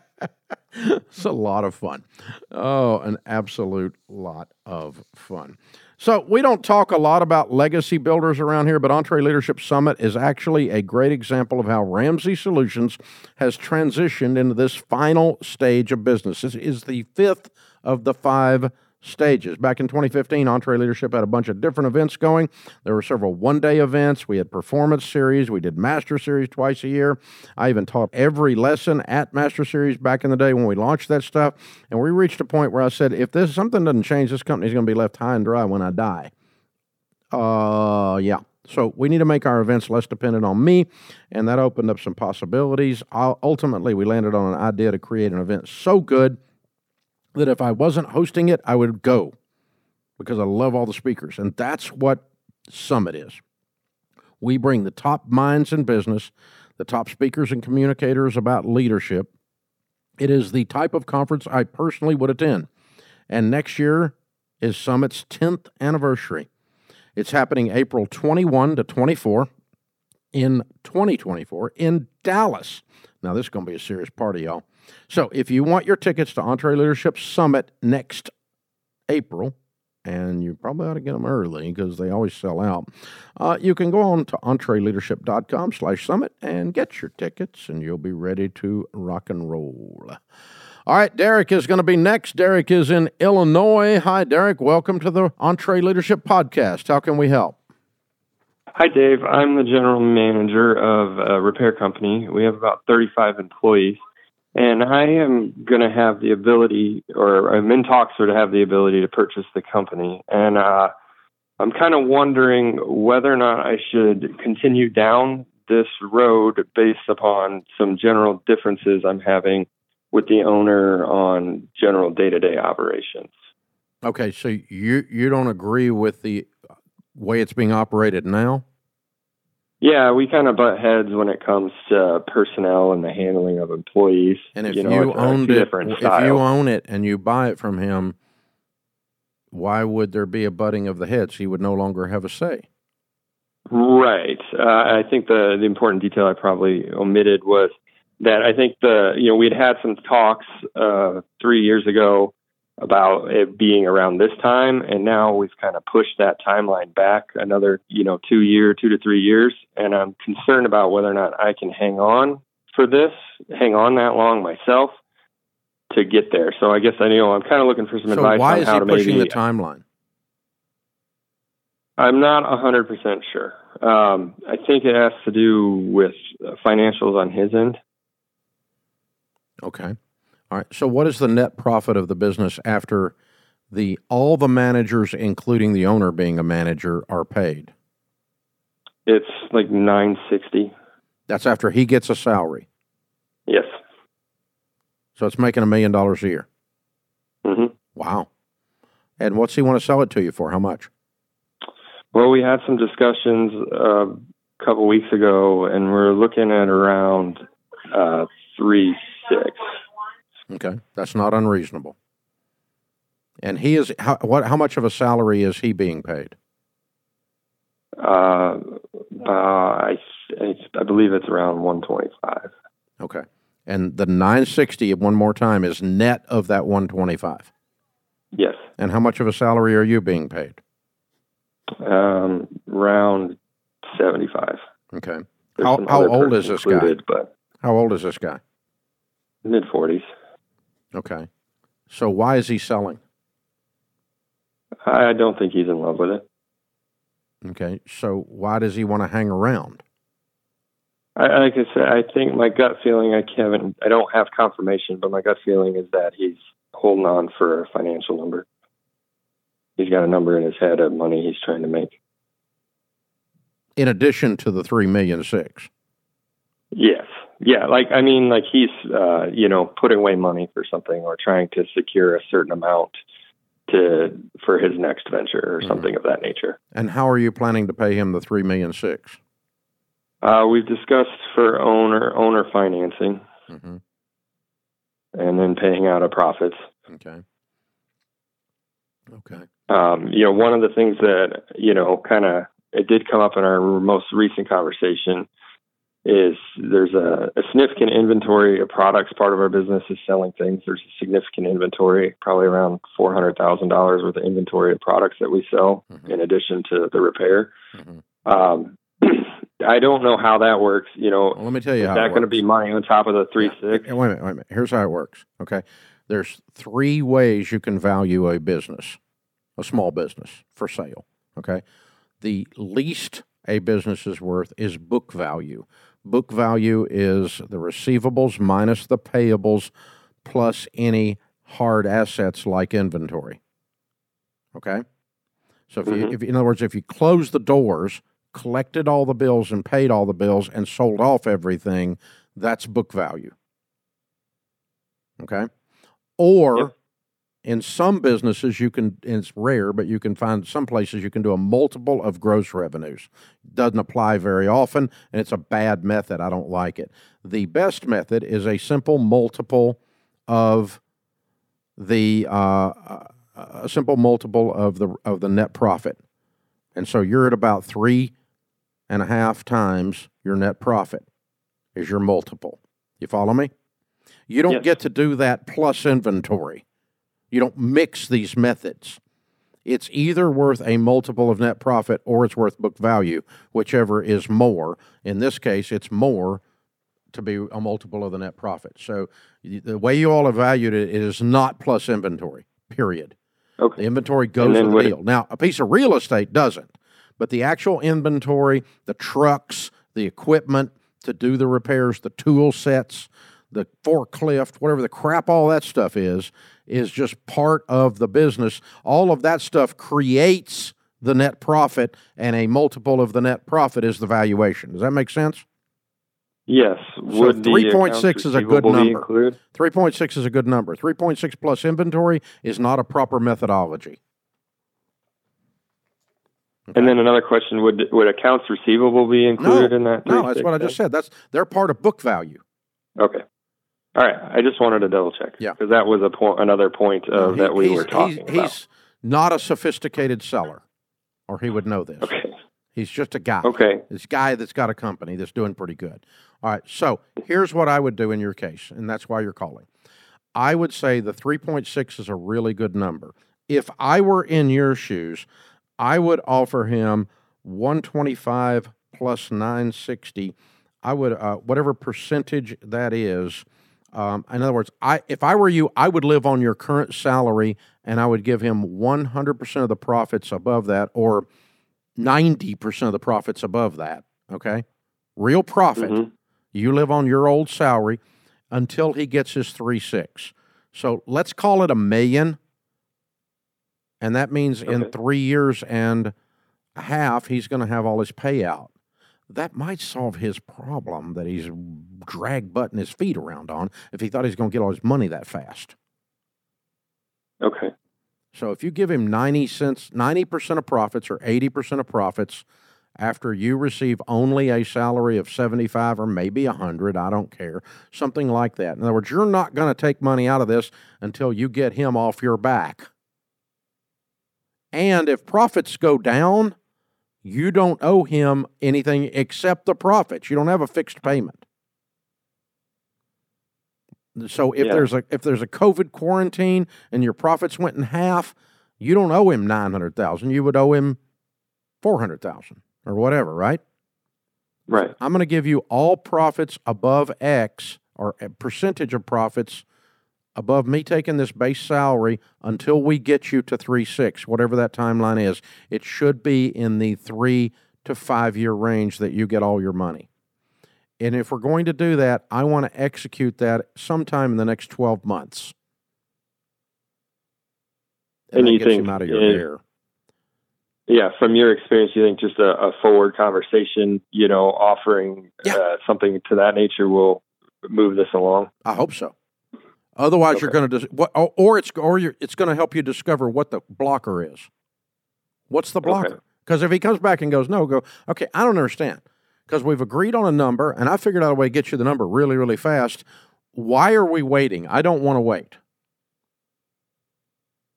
it's a lot of fun. Oh, an absolute lot of fun. So, we don't talk a lot about legacy builders around here, but EntreLeadership Summit is actually a great example of how Ramsey Solutions has transitioned into this final stage of business. This is the fifth of the five stages. Back in 2015, EntreLeadership had a bunch of different events going. There were several one day events. We had performance series. We did master series twice a year. I even taught every lesson at master series back in the day when we launched that stuff. And we reached a point where I said, if this something doesn't change, this company's going to be left high and dry when I die. Uh, yeah. So we need to make our events less dependent on me, and that opened up some possibilities. I'll, ultimately, we landed on an idea to create an event so good that if I wasn't hosting it, I would go because I love all the speakers. And that's what Summit is. We bring the top minds in business, the top speakers and communicators about leadership. It is the type of conference I personally would attend. And next year is Summit's 10th anniversary. It's happening April 21 to 24 in 2024 in Dallas. Now, this is going to be a serious party, y'all. So if you want your tickets to EntreLeadership Summit next April, and you probably ought to get them early because they always sell out. Uh, you can go on to entreleadership.com slash summit and get your tickets, and you'll be ready to rock and roll. All right, Derek is going to be next. Derek is in Illinois. Hi, Derek. Welcome to the EntreLeadership Podcast. How can we help? Hi, Dave. I'm the general manager of a repair company. We have about 35 employees. And I am going to have the ability, or I'm in talks or to have the ability to purchase the company. And uh, I'm kind of wondering whether or not I should continue down this road based upon some general differences I'm having with the owner on general day to day operations. Okay, so you you don't agree with the way it's being operated now? Yeah, we kind of butt heads when it comes to personnel and the handling of employees. And if you, know, you owned it, if you own it and you buy it from him, why would there be a butting of the heads? He would no longer have a say. Right. Uh, I think the the important detail I probably omitted was that I think the you know we'd had some talks uh, three years ago about it being around this time and now we've kind of pushed that timeline back another you know two year two to three years. And i'm concerned about whether or not i can hang on for this hang on that long myself to get there. So i guess i know i'm kind of looking for some so advice why on is how he to pushing maybe the timeline? I'm not a hundred percent sure. Um, i think it has to do with financials on his end. Okay all right. So, what is the net profit of the business after the all the managers, including the owner being a manager, are paid? It's like nine sixty. That's after he gets a salary. Yes. So it's making a million dollars a year. Mm-hmm. Wow. And what's he want to sell it to you for? How much? Well, we had some discussions uh, a couple weeks ago, and we're looking at around uh, three six. Okay, that's not unreasonable. And he is how what? How much of a salary is he being paid? Uh, uh I I believe it's around one twenty five. Okay, and the nine sixty one more time is net of that one twenty five. Yes. And how much of a salary are you being paid? Um, around seventy five. Okay. how how old is this guy? But how old is this guy? Mid forties. Okay. So why is he selling? I don't think he's in love with it. Okay. So why does he want to hang around? I, like I said, I think my gut feeling, I haven't, I don't have confirmation, but my gut feeling is that he's holding on for a financial number. He's got a number in his head of money he's trying to make. In addition to the three million six. Yes, Yeah, like I mean, like he's uh, you know putting away money for something or trying to secure a certain amount to for his next venture or Mhm. something of that nature. And how are you planning to pay him the three million six? Uh, we've discussed for owner owner financing Mm-hmm. and then paying out of profits. Okay. Okay. Um, you know, one of the things that you know kind of it did come up in our most recent conversation is there's a, a significant inventory of products. Part of our business is selling things. There's a significant inventory, probably around four hundred thousand dollars worth of inventory of products that we sell, Mhm. in addition to the repair. Mhm. Um, I don't know how that works. You know, Well, let me tell you is how that going to be money on top of the three Yeah. six? Wait a minute, wait a minute. Here's how it works. Okay. There's three ways you can value a business, a small business for sale. Okay. The least a business is worth is book value. Book value is the receivables minus the payables plus any hard assets like inventory. Okay. So if you, Mhm. if in other words, if you close the doors, collected all the bills and paid all the bills and sold off everything, that's book value. Okay. Or Yep. In some businesses, you can it's rare, but you can find some places you can do a multiple of gross revenues. Doesn't apply very often, and it's a bad method. I don't like it. The best method is a simple multiple of the, uh, a simple multiple of the, of the net profit. And so you're at about three and a half times your net profit is your multiple. You follow me? You don't Yes. get to do that plus inventory. You don't mix these methods. It's either worth a multiple of net profit or it's worth book value, whichever is more. In this case, it's more to be a multiple of the net profit. So the way you all valued it, is not plus inventory, period. Okay. The inventory goes with the would it- deal. Now, a piece of real estate doesn't, but the actual inventory, the trucks, the equipment to do the repairs, the tool sets, the forklift, whatever the crap all that stuff is, is just part of the business. All of that stuff creates the net profit, and a multiple of the net profit is the valuation. Does that make sense? Yes. Would the 3.6 accounts is a good number. 3.6 is a good number. 3.6 plus inventory is not a proper methodology. And then another question: Would would accounts receivable be included in that? No, that's what I just said. That's they're part of book value. Okay. All right. I just wanted to double check. Yeah. Because that was a point, another point of He- that we were talking he's, about. he's not a sophisticated seller, or he would know this. Okay. He's just a guy. Okay. This guy that's got a company that's doing pretty good. All right. So here's what I would do in your case, and that's why you're calling. I would say the 3.6 is a really good number. If I were in your shoes, I would offer him 125 plus 960. I would, uh, whatever percentage that is. Um, in other words, I if I were you, I would live on your current salary and I would give him 100% of the profits above that or 90% of the profits above that. Okay. Real profit. Mhm. You live on your old salary until he gets his three six. So let's call it a million. And that means in three years and a half, he's going to have all his payout. That might solve his problem that he's drag butting his feet around on if he thought he was going to get all his money that fast. Okay. So if you give him 90 cents, 90% of profits or 80% of profits after you receive only a salary of 75 or maybe 100, I don't care, something like that. In other words, you're not going to take money out of this until you get him off your back. And if profits go down, you don't owe him anything except the profits. You don't have a fixed payment. So if Yeah. there's a if there's a COVID quarantine and your profits went in half, you don't owe him nine hundred thousand. You would owe him four hundred thousand or whatever, right? Right. I'm going to give you all profits above X or a percentage of profits above me taking this base salary until we get you to three six, whatever that timeline is. It should be in the three to five year range that you get all your money. And if we're going to do that, I want to execute that sometime in the next 12 months. And, And you think out of your hair. Yeah. From your experience, you think just a, a forward conversation, you know, offering Yeah. uh, something to that nature will move this along. I hope so. Otherwise, you're going to dis- what, or- it's or you're, it's going to help you discover what the blocker is. What's the blocker? Because if he comes back and goes, no, go, okay, I don't understand. Because we've agreed on a number, and I figured out a way to get you the number really, really fast. Why are we waiting? I don't want to wait.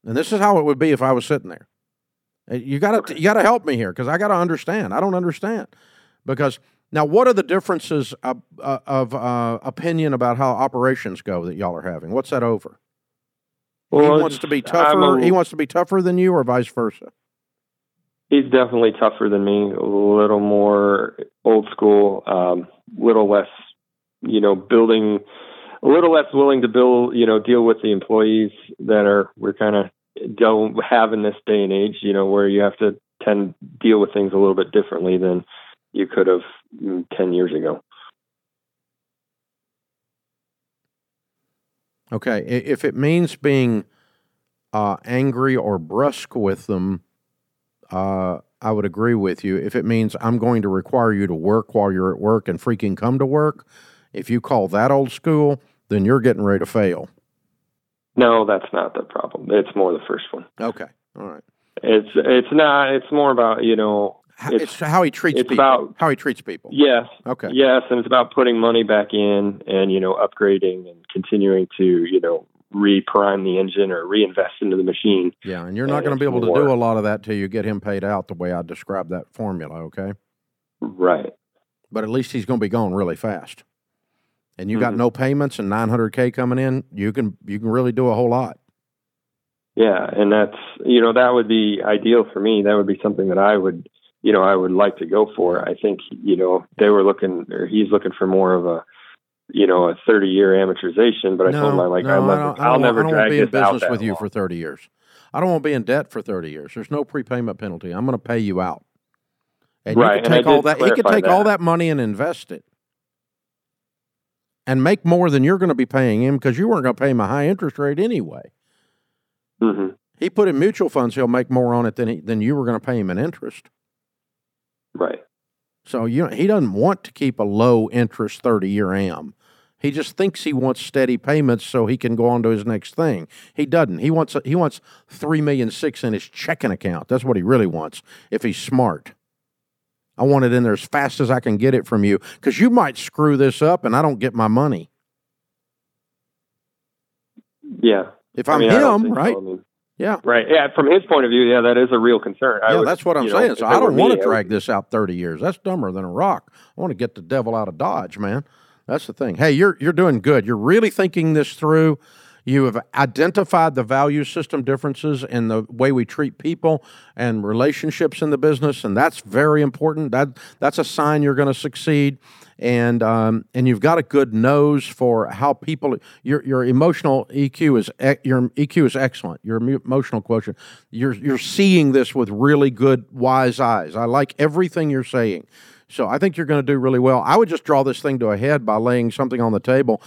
And this is how it would be if I was sitting there. You got to you got to help me here because I got to understand. I don't understand because now what are the differences of, uh, of uh, opinion about how operations go that y'all are having? What's that over? he wants to be tougher. a- he wants to be tougher than you, or vice versa. He's definitely tougher than me. A little more old school. Um, little less, you know, building. A little less willing to build, you know, deal with the employees that are we're kind of don't have in this day and age. You know, where you have to tend deal with things a little bit differently than you could have mm, ten years ago. Okay, if it means being uh, angry or brusque with them, uh, I would agree with you. If it means I'm going to require you to work while you're at work and freaking come to work, if you call that old school, then you're getting ready to fail. No, that's not the problem. It's more the first one. Okay, all right. It's it's not. It's more about you know. How, It's- it's, how he treats it's people. about- how he treats people. Yes, Okay. Yes, and it's about putting money back in and you know upgrading and continuing to you know re-prime the engine or reinvest into the machine. Yeah, and you're not going to be able to do a lot of that till you get him paid out the way I described that formula. Okay. Right. but at least he's going to be gone really fast. And you got Mhm. no payments and 900k coming in, you can you can really do a whole lot. Yeah, and that's you know that would be ideal for me. That would be something that I would you know I would like to go for. I think you know they were looking or he's looking for more of a you know a 30 year amortization. But I told him I like no, I'll I never I'll don't, never want, I don't want to be in business with you long. for 30 years. I don't want to be in debt for 30 years. There's no prepayment penalty. I'm going to pay you out. And Right, you can take all that. He could take all that. that money and invest it, and make more than you're going to be paying him because you weren't going to pay him a high interest rate anyway. hmm He put in mutual funds. He'll make more on it than he, than you were going to pay him in interest. Right. So you know, he doesn't want to keep a low interest 30 year AM. He just thinks he wants steady payments so he can go on to his next thing. He doesn't. He wants he wants 3 million 6 in his checking account. That's what he really wants if he's smart. I want it in there as fast as I can get it from you cuz you might screw this up and I don't get my money. Yeah. If I'm I don't him, so. right? I mean, Yeah. Right. Yeah. From his point of view, yeah, that is a real concern. I Yeah, would, that's what I'm you know, saying. So I don't want to I would- drag this out 30 years. That's dumber than a rock. I want to get the devil out of Dodge, man. That's the thing. Hey, you're you're doing good. You're really thinking this through. You have identified the value system differences in the way we treat people and relationships in the business, and that's very important. That that's a sign you're going to succeed. And um, and you've got a good nose for how people. Your your emotional EQ is your EQ is excellent. Your emotional quotient. You're you're seeing this with really good wise eyes. I like everything you're saying. So I think you're going to do really well. I would just draw this thing to a head by laying something on the table,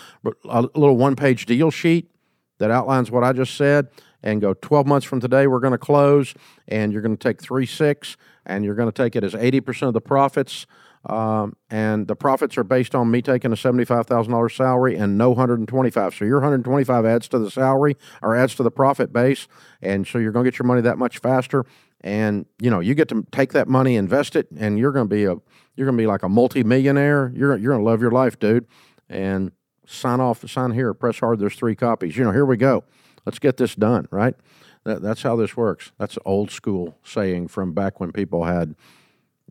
a little one-page deal sheet that outlines what I just said, and go 12 months from today we're going to close, and you're going to take three six, and you're going to take it as 80% of the profits. Um, and the profits are based on me taking a seventy-five thousand dollars salary and no hundred and twenty-five. So your hundred and twenty-five adds to the salary or adds to the profit base, and so you're going to get your money that much faster. And you know you get to take that money, invest it, and you're going to be a you're going to be like a multi-millionaire. You're you're going to love your life, dude. And sign off, sign here, press hard. There's three copies. You know, here we go. Let's get this done. Right. That, that's how this works. That's old school saying from back when people had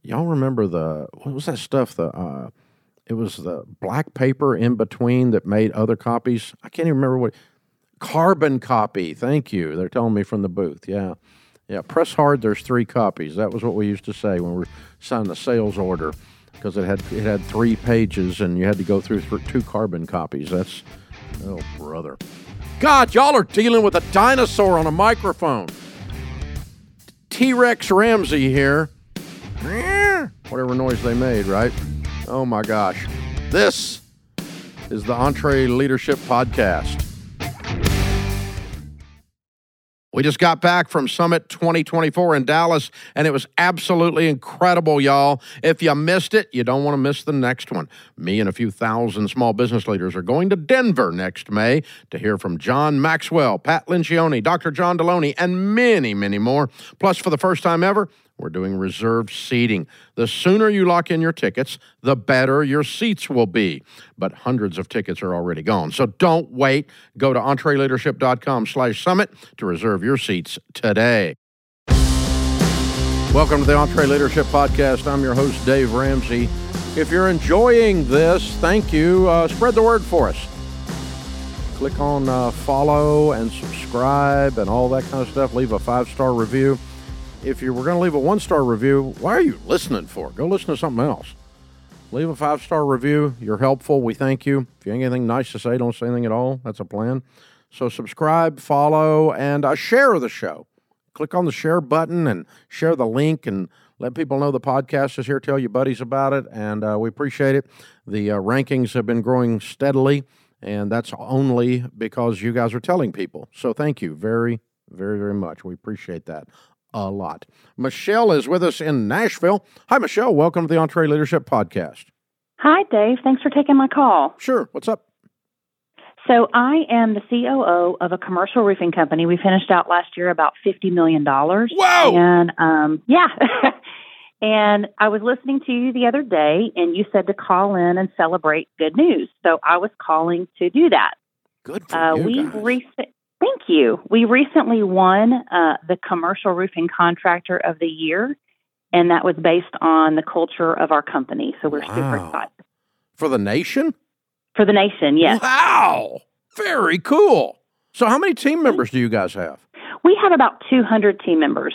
y'all remember the what was that stuff the uh it was the black paper in between that made other copies? I can't even remember what carbon copy thank you. They're telling me from the booth yeah. Yeah press hard there's three copies. That was what we used to say when we signed the sales order because it had it had three pages and you had to go through th- two carbon copies. That's oh brother. God y'all are dealing with a dinosaur on a microphone. T-rex ramsey here whatever noise they made, right? Oh my gosh. This is the EntreLeadership Podcast. We just got back from Summit 2024 in Dallas, and it was absolutely incredible, y'all. If you missed it, you don't want to miss the next one. Me and a few thousand small business leaders are going to Denver next May to hear from John Maxwell, Pat Lencioni, Dr. John Delony, and many, many more. Plus, for the first time ever, we're doing reserved seating. The sooner you lock in your tickets, the better your seats will be. But hundreds of tickets are already gone. So don't wait. Go to entreleadership.com slash summit to reserve your seats today. Welcome to the EntreLeadership Podcast. I'm your host, Dave Ramsey. If you're enjoying this, thank you. Uh, spread the word for us. Click on uh, follow and subscribe and all that kind of stuff. Leave a five star review if you were going to leave a one star review, why are you listening for? Go listen to something else. Leave a five star review. You're helpful. We thank you. If you have anything nice to say, don't say anything at all. That's a plan. So subscribe, follow, and uh, share the show. Click on the share button and share the link and let people know the podcast is here. Tell your buddies about it, and uh, we appreciate it. The uh, rankings have been growing steadily, and that's only because you guys are telling people. So thank you very, very, very much. We appreciate that a lot. Michelle is with us in Nashville. Hi, Michelle. Welcome to the EntreLeadership Podcast. Hi, Dave. Thanks for taking my call. Sure. What's up? So, I am the COO of a commercial roofing company. We finished out last year about $50 million. Whoa! And um, yeah. and I was listening to you the other day, and you said to call in and celebrate good news. So, I was calling to do that. Good for uh, you. We guys. Rec- Thank you. We recently won uh, the Commercial Roofing Contractor of the Year, and that was based on the culture of our company. So we're wow. super excited. For the nation? For the nation, yes. Wow. Very cool. So, how many team members do you guys have? We have about 200 team members.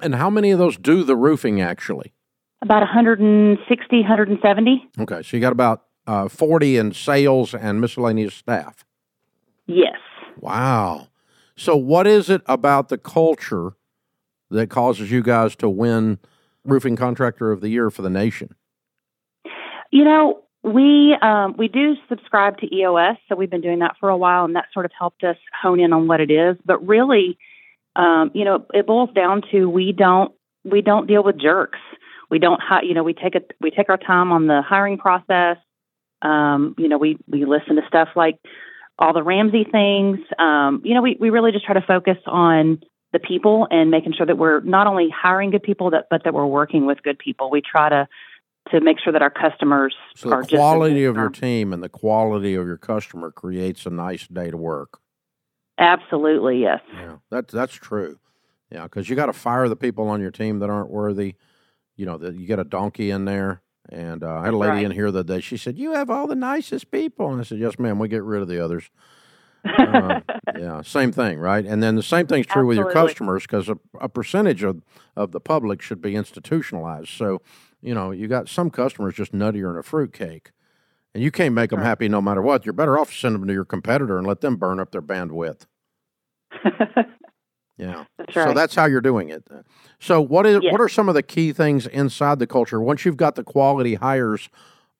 And how many of those do the roofing actually? About 160, 170. Okay, so you got about uh, 40 in sales and miscellaneous staff. Yes. Wow. So, what is it about the culture that causes you guys to win Roofing Contractor of the Year for the nation? You know, we um, we do subscribe to EOS, so we've been doing that for a while, and that sort of helped us hone in on what it is. But really, um, you know, it boils down to we don't we don't deal with jerks. We don't, you know, we take it we take our time on the hiring process. Um, you know, we we listen to stuff like all the Ramsey things. Um, you know, we, we really just try to focus on the people and making sure that we're not only hiring good people, that but that we're working with good people. We try to to make sure that our customers so are the quality of your team and the quality of your customer creates a nice day to work. Absolutely, yes. Yeah, that's that's true. Yeah, because you got to fire the people on your team that aren't worthy. You know, that you get a donkey in there and uh, I had a lady right. in here the other day. She said, "You have all the nicest people," and I said, "Yes, ma'am. We get rid of the others." uh, yeah, same thing, right? And then the same thing's true Absolutely. with your customers because a, a, percentage of of the public should be institutionalized. So, you know, you got some customers just nuttier than a fruitcake, and you can't make them happy no matter what. You're better off to send them to your competitor and let them burn up their bandwidth. Yeah. That's right. So that's how you're doing it. So what is Yes. what are some of the key things inside the culture once you've got the quality hires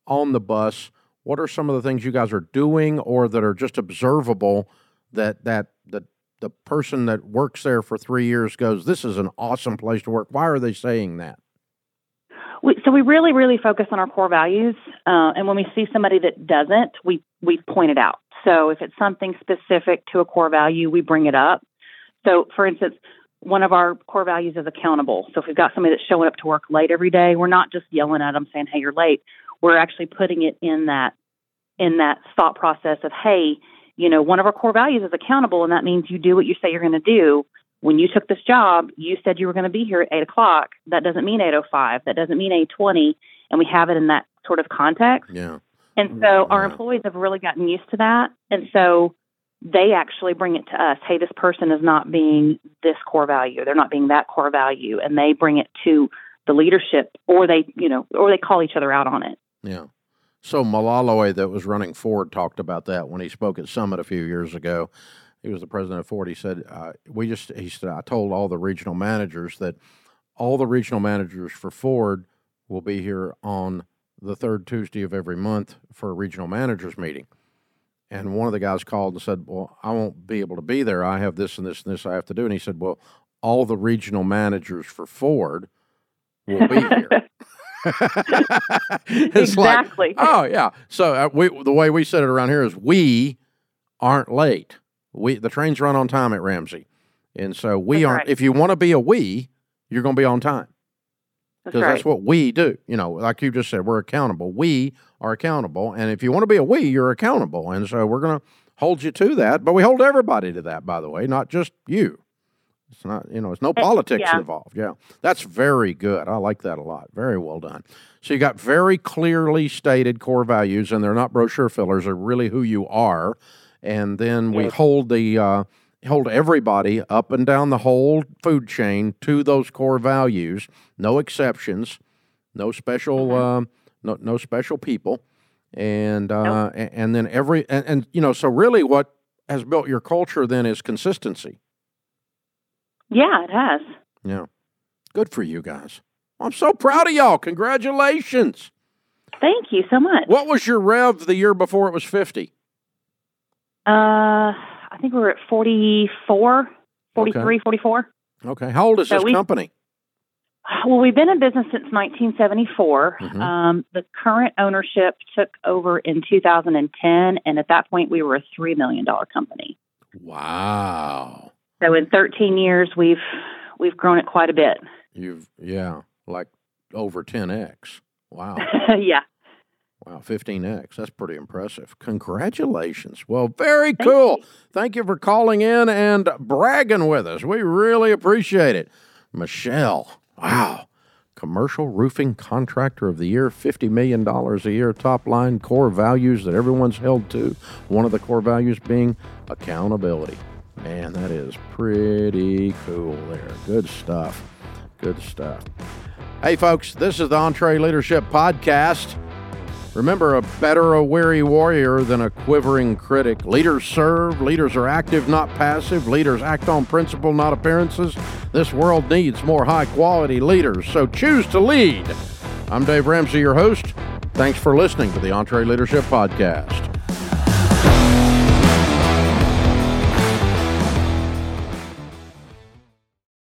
on the bus? What are some of the things you guys are doing or that are just observable that that that the person that works there for 3 years goes, "This is an awesome place to work." Why are they saying that? We, so we really, really focus on our core values, uh, and when we see somebody that doesn't, we we point it out. So if it's something specific to a core value, we bring it up. So, for instance, one of our core values is accountable. So if we've got somebody that's showing up to work late every day, we're not just yelling at them saying, "Hey, you're late." We're actually putting it in that in that thought process of, "Hey, you know, one of our core values is accountable, and that means you do what you say you're going to do." When you took this job, you said you were going to be here at eight o'clock. That doesn't mean eight o five. That doesn't mean eight twenty. And we have it in that sort of context. Yeah. And so mm-hmm. our employees have really gotten used to that. And so they actually bring it to us. Hey, this person is not being this core value. They're not being that core value. And they bring it to the leadership or they, you know, or they call each other out on it. Yeah. So Mulally, that was running Ford, talked about that when he spoke at Summit a few years ago. He was the president of Ford. He said, uh, "We just," he said, "I told all the regional managers that all the regional managers for Ford will be here on the third Tuesday of every month for a regional managers meeting." And one of the guys called and said, "Well, I won't be able to be there. I have this and this and this I have to do." And he said, "Well, all the regional managers for Ford will be here." exactly. like, oh yeah. So uh, we, the way we said it around here is we aren't late. We the trains run on time at Ramsey, and so we That's aren't. right. If you want to be a we, you're going to be on time That's because right. that's what we do. You know, like you just said, we're accountable. We are accountable, and if you want to be a we, you're accountable, and so we're going to hold you to that. But we hold everybody to that, by the way, not just you. It's not, you know, it's no politics yeah. involved. Yeah, that's very good. I like that a lot. Very well done. So you got very clearly stated core values, and they're not brochure fillers. They're really who you are. And then we hold the uh, hold everybody up and down the whole food chain to those core values. No exceptions. No special. Uh, no no special people. And uh, a- and then every and, and you know so really what has built your culture then is consistency. yeah, it has. Yeah. Good for you guys. I'm so proud of y'all. Congratulations. Thank you so much. What was your rev the year before it was 50? Uh, I think we were at 44, 43, 44. Okay. How old is So this we- company? Well, we've been in business since 1974. Mhm. Um, the current ownership took over in 2010, and at that point, we were a $3 million company. Wow. So in 13 years, we've we've grown it quite a bit. You've, yeah, like over 10x. Wow. yeah. Wow, 15x. That's pretty impressive. Congratulations. Well, very cool. Thank you for calling in and bragging with us. We really appreciate it. Michelle, wow. Commercial roofing contractor of the year, $50 million a year, top line core values that everyone's held to. One of the core values being accountability. Man, that is pretty cool there. Good stuff. Good stuff. Hey, folks, this is the EntreLeadership Podcast. Remember, a better a weary warrior than a quivering critic. Leaders serve, leaders are active, not passive. Leaders act on principle, not appearances. This world needs more high quality leaders, so choose to lead. I'm Dave Ramsey, your host. Thanks for listening to the EntreLeadership Podcast.